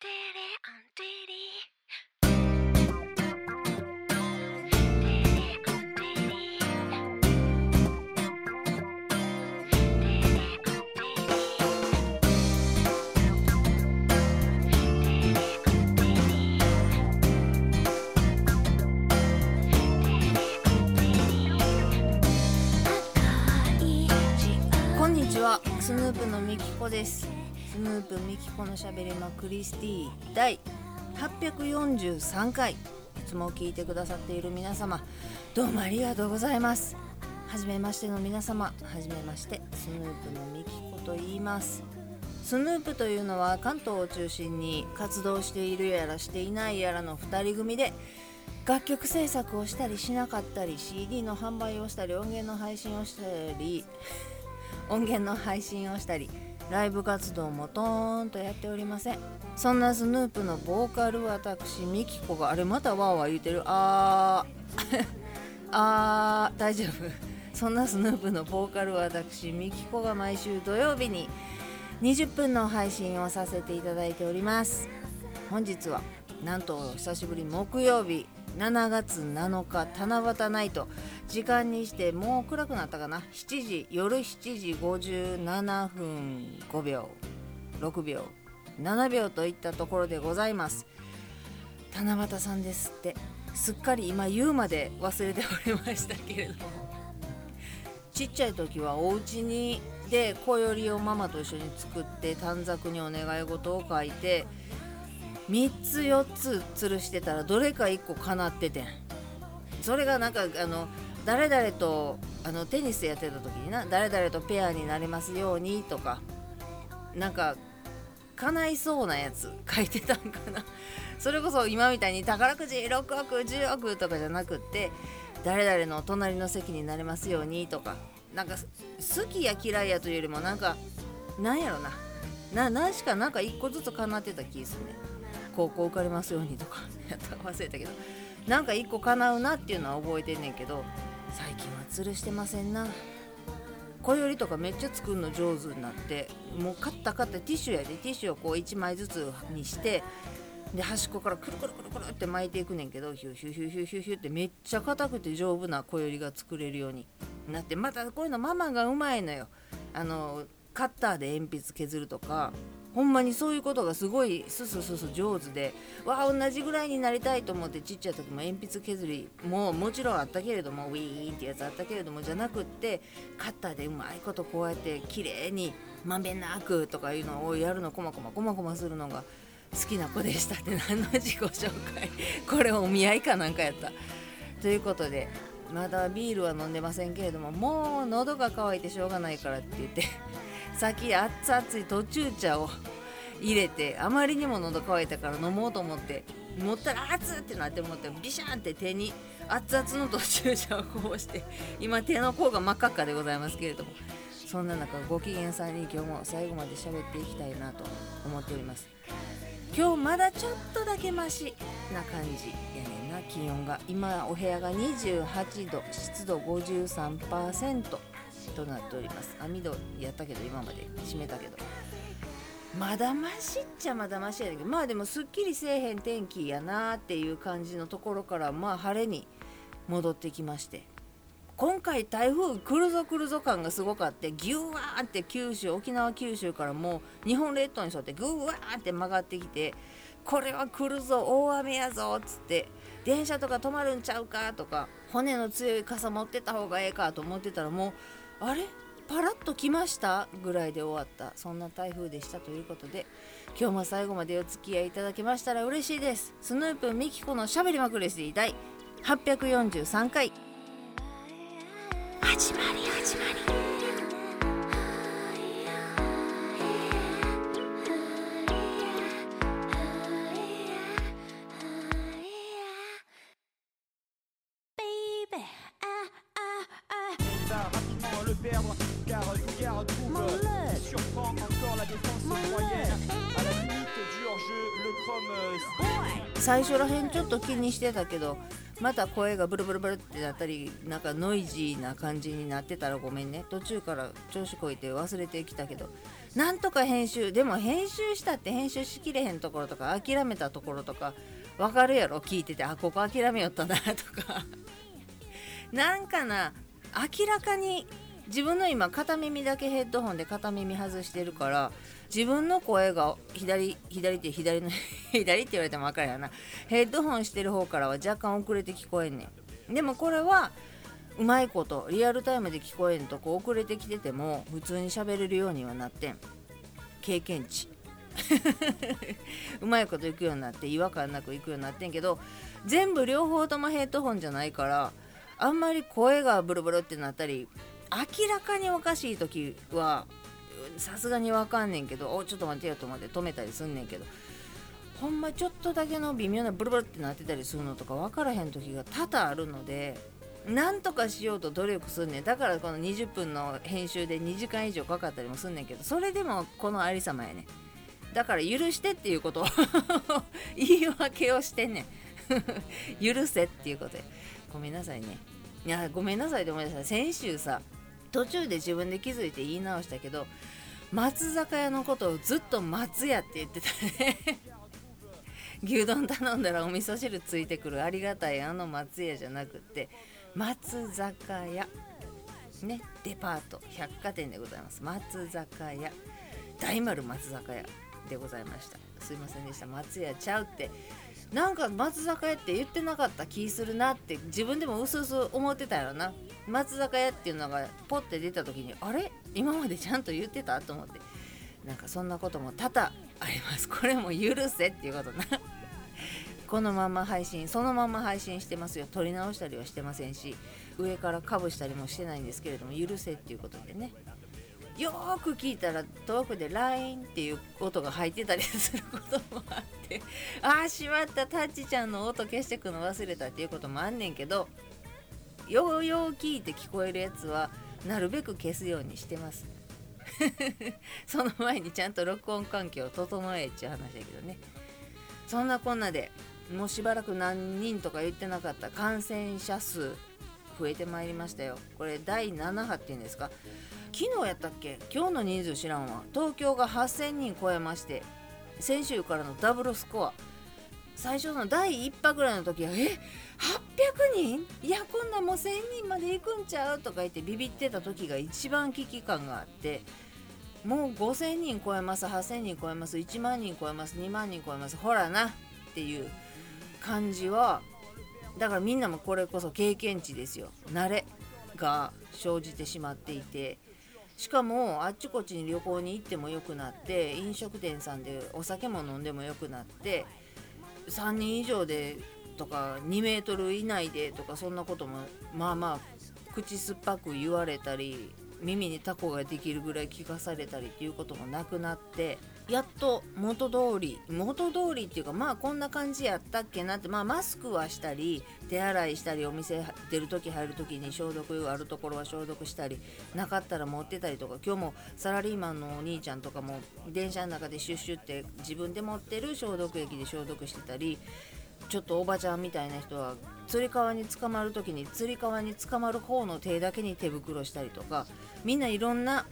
こんヌープみきこのしゃべりまクリスティ第843回いつも聞いてくださっている皆様どうもありがとうございます。はじめましての皆様はじめましてスヌープのみきこと言います。スヌープというのは関東を中心に活動しているやらしていないやらの2人組で楽曲制作をしたりしなかったり CD の販売をしたり音源の配信をしたり音源の配信をしたりライブ活動もトーンとやっておりません。そんなスヌープのボーカル私ミキコがあれまたワーワー言うてる。あー。あー。大丈夫。そんなスヌープのボーカル私ミキコが毎週土曜日に20分の配信をさせていただいております。本日はなんと久しぶり木曜日。7月7日七夕ナイト。時間にしてもう暗くなったかな？7時夜7時57分5秒。6秒。7秒といったところでございます。七夕さんですって。すっかり今言うまで忘れておりましたけれども。ちっちゃい時はお家にで小よりをママと一緒に作って短冊にお願い事を書いて3つ4つ吊るしてたらどれか1個叶っててん。それがなんかあの誰々とあのテニスやってた時にな誰々とペアになれますようにとかなんか叶いそうなやつ書いてたんかな。それこそ今みたいに宝くじ6億10億とかじゃなくって誰々の隣の席になれますようにとかなんか好きや嫌いやというよりもなんかなんやろな。な何しかなんか1個ずつ叶ってた気するね高校受かりますようにとか。やったか忘れたけど。なんか1個叶うなっていうのは覚えてんねんけど最近は吊るしてませんな。小よりとかめっちゃ作るの上手になってもう買った買ったティッシュやで。ティッシュをこう1枚ずつにしてで端っこからくるくるくるくるって巻いていくねんけどヒューヒューヒューヒューヒューヒューってめっちゃ硬くて丈夫な小よりが作れるようになってまたこういうのママがうまいのよ。あのカッターで鉛筆削るとかほんまにそういうことがすごいスススス上手でわあ同じぐらいになりたいと思ってちっちゃい時も鉛筆削りももちろんあったけれどもウィーンってやつあったけれどもじゃなくってカッターでうまいことこうやって綺麗にまんべんなくとかいうのをやるのこまこまこまこまするのが好きな子でしたって何の自己紹介これお見合いかなんかやった。ということでまだビールは飲んでませんけれどももう喉が渇いてしょうがないからって言ってさっき熱々い途中茶を入れてあまりにも喉乾いたから飲もうと思って持ったら熱ってなって思ってビシャンって手に熱々の途中茶をこうして今手の甲が真っ赤っかでございますけれどもそんな中ご機嫌さんに今日も最後まで喋っていきたいなと思っております。今日まだちょっとだけマシな感じやねんな気温が。今お部屋が28度湿度53%となっております。網戸やったけど今まで閉めたけど。まだましっちゃまだましやけど。まあでもすっきりせえへん天気やなっていう感じのところからまあ晴れに戻ってきまして。今回台風来るぞ来るぞ感がすごかってギュワーって九州沖縄九州からもう日本列島に沿ってグワーって曲がってきてこれは来るぞ大雨やぞっつって電車とか止まるんちゃうかとか骨の強い傘持ってた方がええかと思ってたらもうあれ？パラッと来ました？ぐらいで終わった。そんな台風でしたということで今日も最後までお付き合いいただけましたら嬉しいです。スヌープミキコのしゃべりまくれし第843回。始まり始まり。最初らへんちょっと気にしてたけどまた声がブルブルブルってなったりなんかノイジーな感じになってたらごめんね。途中から調子こいて忘れてきたけど。なんとか編集でも編集したって編集しきれへんところとか諦めたところとか分かるやろ聞いてて。あここ諦めよったなとか。なんかな明らかに自分の今片耳だけヘッドホンで片耳外してるから自分の声が左左って左の 左って言われても分かるやな。ヘッドホンしてる方からは若干遅れて聞こえんねん。でもこれはうまいことリアルタイムで聞こえんとこ遅れてきてても普通に喋れるようにはなってん。経験値。うまいこといくようになって違和感なくいくようになってんけど全部両方ともヘッドホンじゃないからあんまり声がブルブルってなったり明らかにおかしい時はさすがにわかんねんけどおちょっと待ってよと思って止めたりすんねんけどほんまちょっとだけの微妙なブルブルってなってたりするのとか分からへん時が多々あるのでなんとかしようと努力すんねん。だからこの20分の編集で2時間以上かかったりもすんねんけどそれでもこのありさまやねだから許してっていうことを 言い訳をしてんねん。許せっていうことで。ごめんなさいね。いやごめんなさいでもさ先週さ途中で自分で気づいて言い直したけど松坂屋のことをずっと松屋って言ってたね。牛丼頼んだらお味噌汁ついてくるありがたいあの松屋じゃなくって松坂屋。ねデパート。百貨店でございます。松坂屋。大丸松坂屋でございました。すいませんでした。松屋ちゃうって。なんか松坂屋って言ってなかった気するなって自分でもうすうす思ってたよな。松坂屋っていうのがポッて出た時にあれ？今までちゃんと言ってたと思って。なんかそんなことも多々あります。これも許せっていうことな。このまま配信そのまま配信してますよ。撮り直したりはしてませんし上からかぶしたりもしてないんですけれども許せっていうことでね。よく聞いたら遠くで LINE っていう音が入ってたりすることもあって ああしまった。タッチちゃんの音消してくの忘れたっていうこともあんねんけどようよう聞いて聞こえるやつはなるべく消すようにしてます。その前にちゃんと録音環境を整えっちゅう話だけどね。そんなこんなでもうしばらく何人とか言ってなかった感染者数増えてまいりましたよ。これ第7波っていうんですか？昨日やったっけ？今日の人数知らんわ。東京が8000人超えまして先週からのダブルスコア。最初の第1波ぐらいの時は「え？800人？いやこんなもう1000人まで行くんちゃう?」とか言ってビビってた時が一番危機感があってもう5000人超えます8000人超えます1万人超えます2万人超えますほらな！っていう感じはだからみんなもこれこそ経験値ですよ。慣れが生じてしまっていて。しかもあっちこっちに旅行に行ってもよくなって飲食店さんでお酒も飲んでもよくなって3人以上でとか2メートル以内でとかそんなこともまあまあ口酸っぱく言われたり耳にタコができるぐらい聞かされたりっていうこともなくなってやっと元通り元通りっていうかまあこんな感じやったっけなってまあマスクはしたり手洗いしたりお店出る時入る時に消毒あるところは消毒したりなかったら持ってたりとか今日もサラリーマンのお兄ちゃんとかも電車の中でシュッシュって自分で持ってる消毒液で消毒してたりちょっとおばちゃんみたいな人はつり革に捕まる時につり革に捕まる方の手だけに手袋したりとかみんないろんな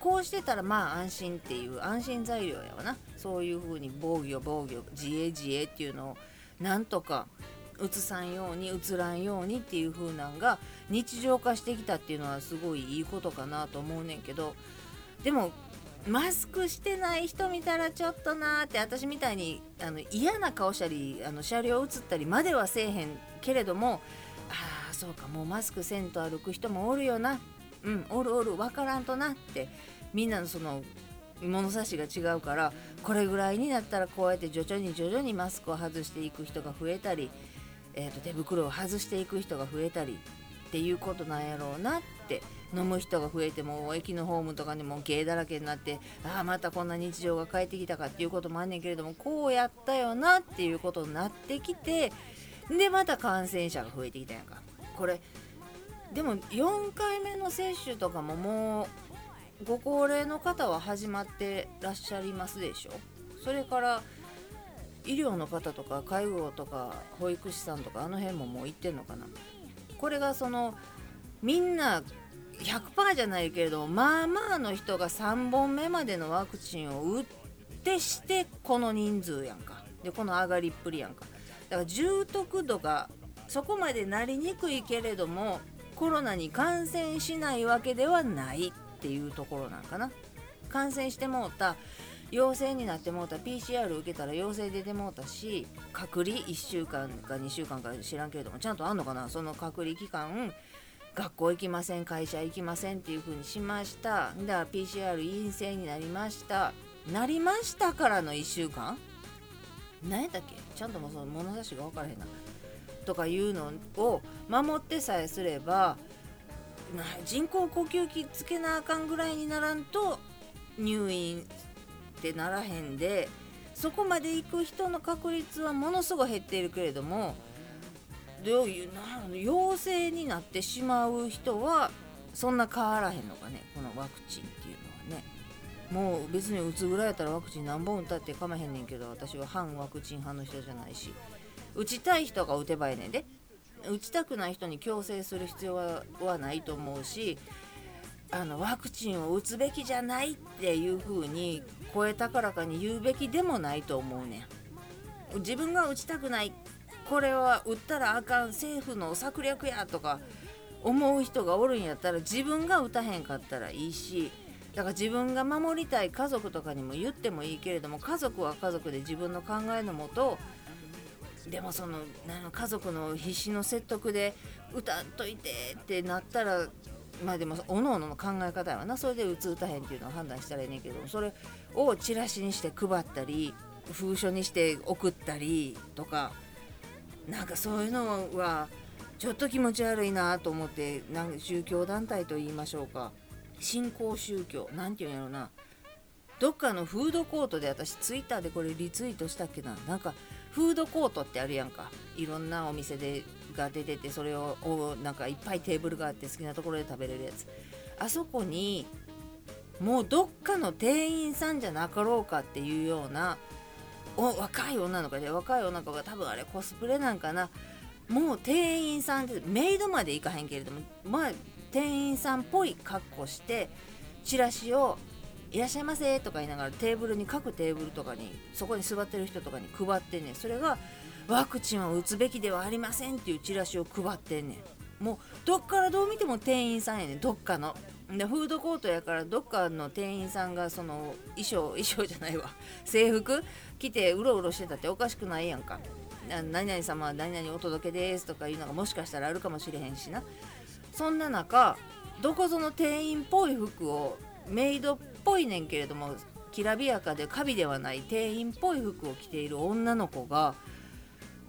こうしてたらまあ安心っていう安心材料やわな。そういう風に防御防御自衛自衛っていうのをなんとかうつさんようにうつらんようにっていう風なんが日常化してきたっていうのはすごいいいことかなと思うねんけど。でもマスクしてない人見たらちょっとなーって私みたいにあの嫌な顔したりあの車両映ったりまではせえへんけれどもああそうかもうマスクせんと歩く人もおるよな。うんおるおる分からんとなってみんなのその物差しが違うからこれぐらいになったらこうやって徐々に徐々にマスクを外していく人が増えたり、えー、と手袋を外していく人が増えたりっていうことなんやろうなって飲む人が増えても駅のホームとかにも芸だらけになってああまたこんな日常が帰ってきたかっていうこともあんねんけれどもこうやったよなっていうことになってきてでまた感染者が増えてきたやんか。これでも4回目の接種とかももうご高齢の方は始まってらっしゃいますでしょ？それから医療の方とか介護とか保育士さんとかあの辺ももう行ってんのかな？これがそのみんな100%じゃないけれどまあまあの人が3本目までのワクチンを打ってしてこの人数やんか。でこの上がりっぷりやんか。だから重篤度がそこまでなりにくいけれどもコロナに感染しないわけではないっていうところなんかな。感染してもうた陽性になってもうた PCR 受けたら陽性出てもうたし隔離1週間か2週間か知らんけれどもちゃんとあんのかな？その隔離期間学校行きません会社行きませんっていう風にしました。だから PCR 陰性になりました。なりましたからの1週間？何やったっけ？ちゃんともその物差しが分からへんな。とかいうのを守ってさえすれば人工呼吸器つけなあかんぐらいにならんと入院ってならへんでそこまで行く人の確率はものすごい減っているけれどもどういうな陽性になってしまう人はそんな変わらへんのかねこのワクチンっていうのはね。もう別に打つぐらいやったらワクチン何本打ったってかまへんねんけど私は反ワクチン派の人じゃないし。打ちたい人が打てばええねんで。打ちたくない人に強制する必要はないと思うしあのワクチンを打つべきじゃないっていう風に声高らかに言うべきでもないと思うねん。自分が打ちたくないこれは打ったらあかん政府の策略やとか思う人がおるんやったら自分が打たへんかったらいいしだから自分が守りたい家族とかにも言ってもいいけれども家族は家族で自分の考えのもとでもその家族の必死の説得で歌っといてってなったらまあでもおのおのの考え方やわな。それで打つ打たへんっていうのを判断したらいいねんけどそれをチラシにして配ったり封書にして送ったりとかなんかそういうのはちょっと気持ち悪いなと思ってなん宗教団体と言いましょうか。新興宗教なんていうんやろな。どっかのフードコートで私ツイッターでこれリツイートしたっけな。なんかフードコートってあるやんか。いろんなお店でが出ててそれをなんかいっぱいテーブルがあって好きなところで食べれるやつ。あそこにもうどっかの店員さんじゃなかろうかっていうようなお若い女の子で。若い女の子が多分あれコスプレなんかな。もう店員さんってメイドまで行かへんけれどもまあ店員さんっぽい格好してチラシをいらっしゃいませとか言いながらテーブルに各テーブルとかにそこに座ってる人とかに配ってんねん。それがワクチンを打つべきではありませんっていうチラシを配ってんねん。もうどっからどう見ても店員さんやねんどっかの。でフードコートやからどっかの店員さんがその衣装衣装じゃないわ。制服？着てうろうろしてたっておかしくないやんか。何々様は何々お届けですとかいうのがもしかしたらあるかもしれへんしな。そんな中どこぞの店員っぽい服をメイドっぽいねんけれどもきらびやかでカビではない店員っぽい服を着ている女の子が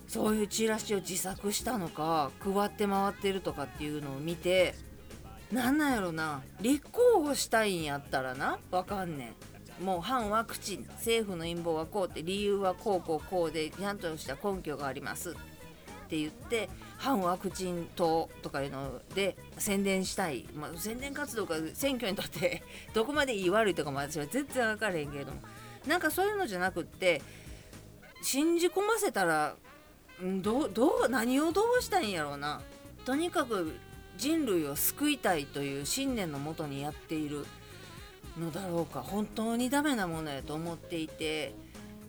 そういうチラシを自作したのか配って回ってるとかっていうのを見てなんなんやろな立候補したいんやったらなわかんねん。もう反ワクチン政府の陰謀はこうって理由はこうこうこうでちゃんとした根拠があります。って言って反ワクチン党とかいうので宣伝したい、まあ、宣伝活動が選挙にとって どこまでいい悪いとかも私は全然分からへんけれども。なんかそういうのじゃなくって信じ込ませたらどどう何をどうしたいんやろうな。とにかく人類を救いたいという信念のもとにやっている。のだろうか。本当にダメなものやと思っていて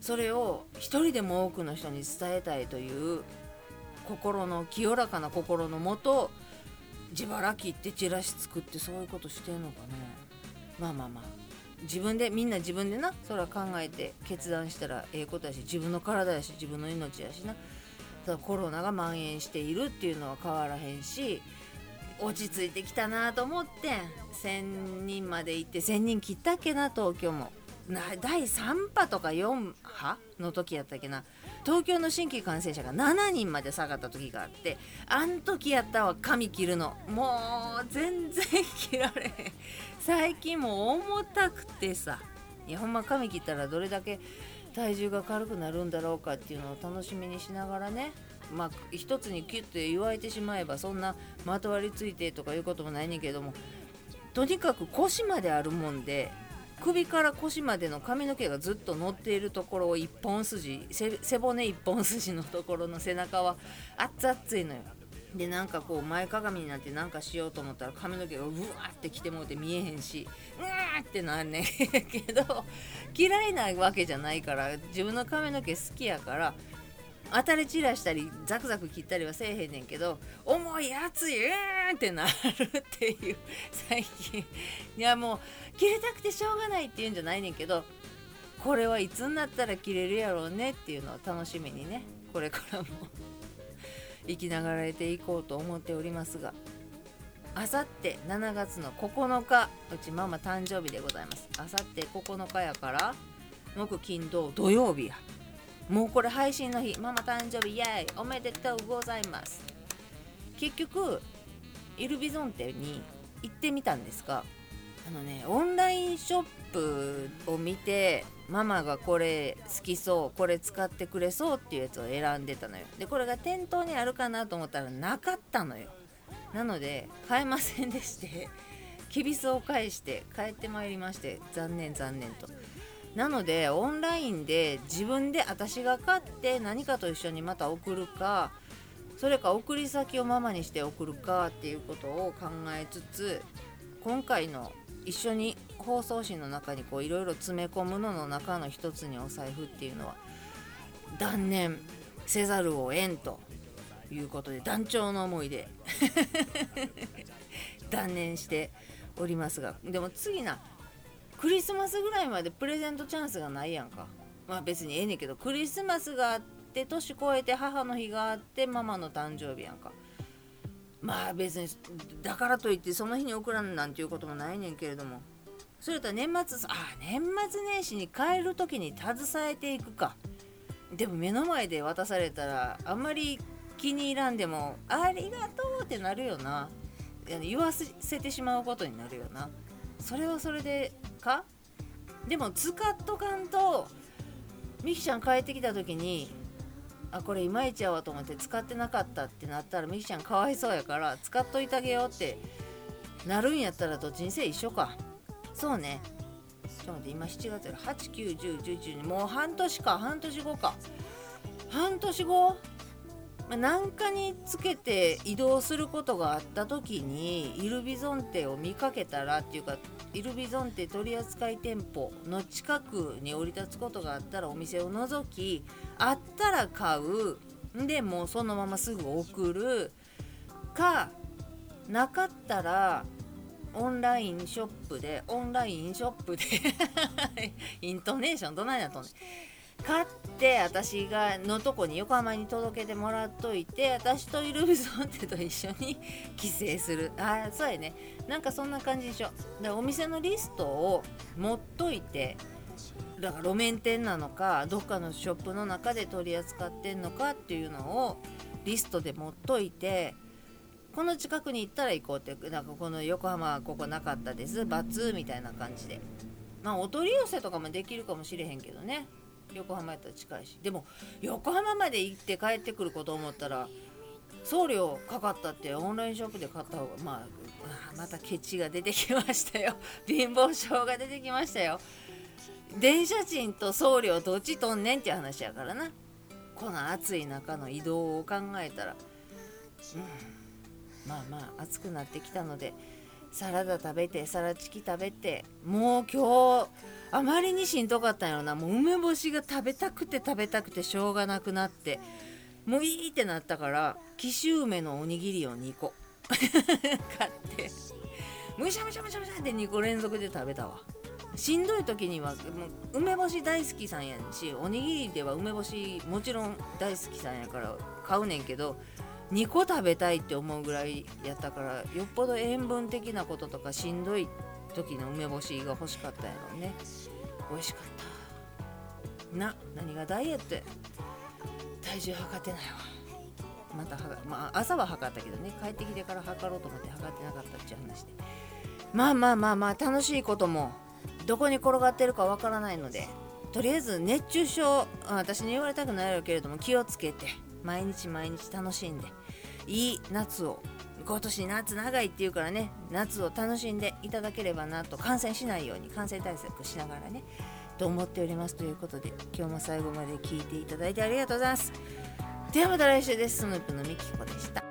それを一人でも多くの人に伝えたいという心の清らかな心のもと自腹切ってチラシ作ってそういうことしてんのかね。まあまあまあ。自分でみんな自分でなそれは考えて決断したらええことやし自分の体やし自分の命やしな。ただコロナが蔓延しているっていうのは変わらへんし落ち着いてきたなと思って1000人まで行って1000人切ったっけな東京も。第3波とか4波の時やったっけな。東京の新規感染者が7人まで下がった時があってあん時やったわ髪切るの。もう全然切られへん。最近も重たくてさ。いやほんま髪切ったらどれだけ体重が軽くなるんだろうかっていうのを楽しみにしながらね。まあ一つにキュッと言われてしまえばそんなまとわりついてとかいうこともないねんけどもとにかく腰まであるもんで首から腰までの髪の毛がずっと乗っているところを一本筋背骨一本筋のところの背中は熱々いのよ。でなんかこう前かがみになってなんかしようと思ったら髪の毛がうわってきてもうて見えへんしうわってなんねん けど嫌いなわけじゃないから自分の髪の毛好きやから当たり散らしたりザクザク切ったりはせえへんねんけど重い熱いうーんってなるっていう最近。いやもう切れたくてしょうがないっていうんじゃないねんけどこれはいつになったら切れるやろうねっていうのを楽しみにねこれからも生きながらえていこうと思っておりますがあさって7月の9日うちママ誕生日でございます。あさって9日やから木金土土曜日や。もうこれ配信の日ママ誕生日イエーイおめでとうございます。結局イルビゾンテに行ってみたんですがあのねオンラインショップを見てママがこれ好きそうこれ使ってくれそうっていうやつを選んでたのよ。でこれが店頭にあるかなと思ったらなかったのよ。なので買えませんでして きびすを返して帰ってまいりまして残念残念と。なのでオンラインで自分で私が買って何かと一緒にまた送るかそれか送り先をママにして送るかっていうことを考えつつ今回の一緒に包装紙の中にこういろいろ詰め込むのの中の一つにお財布っていうのは断念せざるを得んと。いうことで団長の思いで 断念しておりますがでも次なクリスマスぐらいまでプレゼントチャンスがないやんか。まあ別にええねんけどクリスマスがあって年越えて母の日があってママの誕生日やんか。まあ別にだからといってその日に送らんなんていうこともないねんけれども。それと年末あ年末年始に帰る時に携えていくか。でも目の前で渡されたらあんまり気に入らんでもありがとうってなるよな。言わせてしまうことになるよな。それはそれでか？でも使っとかんとみきちゃん帰ってきた時にあこれいまいちやわと思って使ってなかったってなったらみきちゃんかわいそうやから使っといてあげようってなるんやったらどっちにせい一緒か。そうね。ちょっと待って今7月や891011もう半年か。半年後か。半年後？まあ、かにつけて移動することがあった時にイルビゾンテを見かけたらっていうかイルビゾンテ取扱店舗の近くに降り立つことがあったらお店を覗きあったら買う。でもうそのまますぐ送る。かなかったらオンラインショップでオンラインショップで。イントネーションどないなとね買って私がのとこに横浜に届けてもらっといて私とイルビゾンテと一緒に帰省する。あそうやね。なんかそんな感じでしょ。でお店のリストを持っといてだから路面店なのかどっかのショップの中で取り扱ってんのかっていうのをリストで持っといてこの近くに行ったら行こうってなんかこの横浜はここなかったです。バツみたいな感じで。まあお取り寄せとかもできるかもしれへんけどね。横浜やったら近いし。でも横浜まで行って帰ってくること思ったら送料かかったってオンラインショップで買った方がまあまたケチが出てきましたよ。貧乏症が出てきましたよ。電車賃と送料どっちとんねんって話やからな。この暑い中の移動を考えたら。うん。まあまあ暑くなってきたのでサラダ食べてサラチキ食べてもう今日あまりにしんどかったんやろな。もう梅干しが食べたくて食べたくてしょうがなくなってもういいってなったから紀州梅のおにぎりを2個。買って。むしゃむしゃむしゃむしゃって2個連続で食べたわ。しんどい時にはもう梅干し大好きさんやしおにぎりでは梅干しもちろん大好きさんやから買うねんけど2個食べたいって思うぐらいやったからよっぽど塩分的なこととかしんどい時の梅干しが欲しかったやろうね。美味しかった。な何がダイエット体重測ってないわ。またはまあ朝は測ったけどね。帰ってきてから測ろうと思って測ってなかったっていう話で。まあまあまあまあ楽しいこともどこに転がってるかわからないのでとりあえず熱中症私に言われたくないけれども気をつけて毎日毎日楽しんでいい夏を今年夏長いっていうからね夏を楽しんでいただければなと感染しないように感染対策しながらねと思っておりますということで今日も最後まで聞いていただいてありがとうございます。ではまた来週です。スヌープのみきこでした。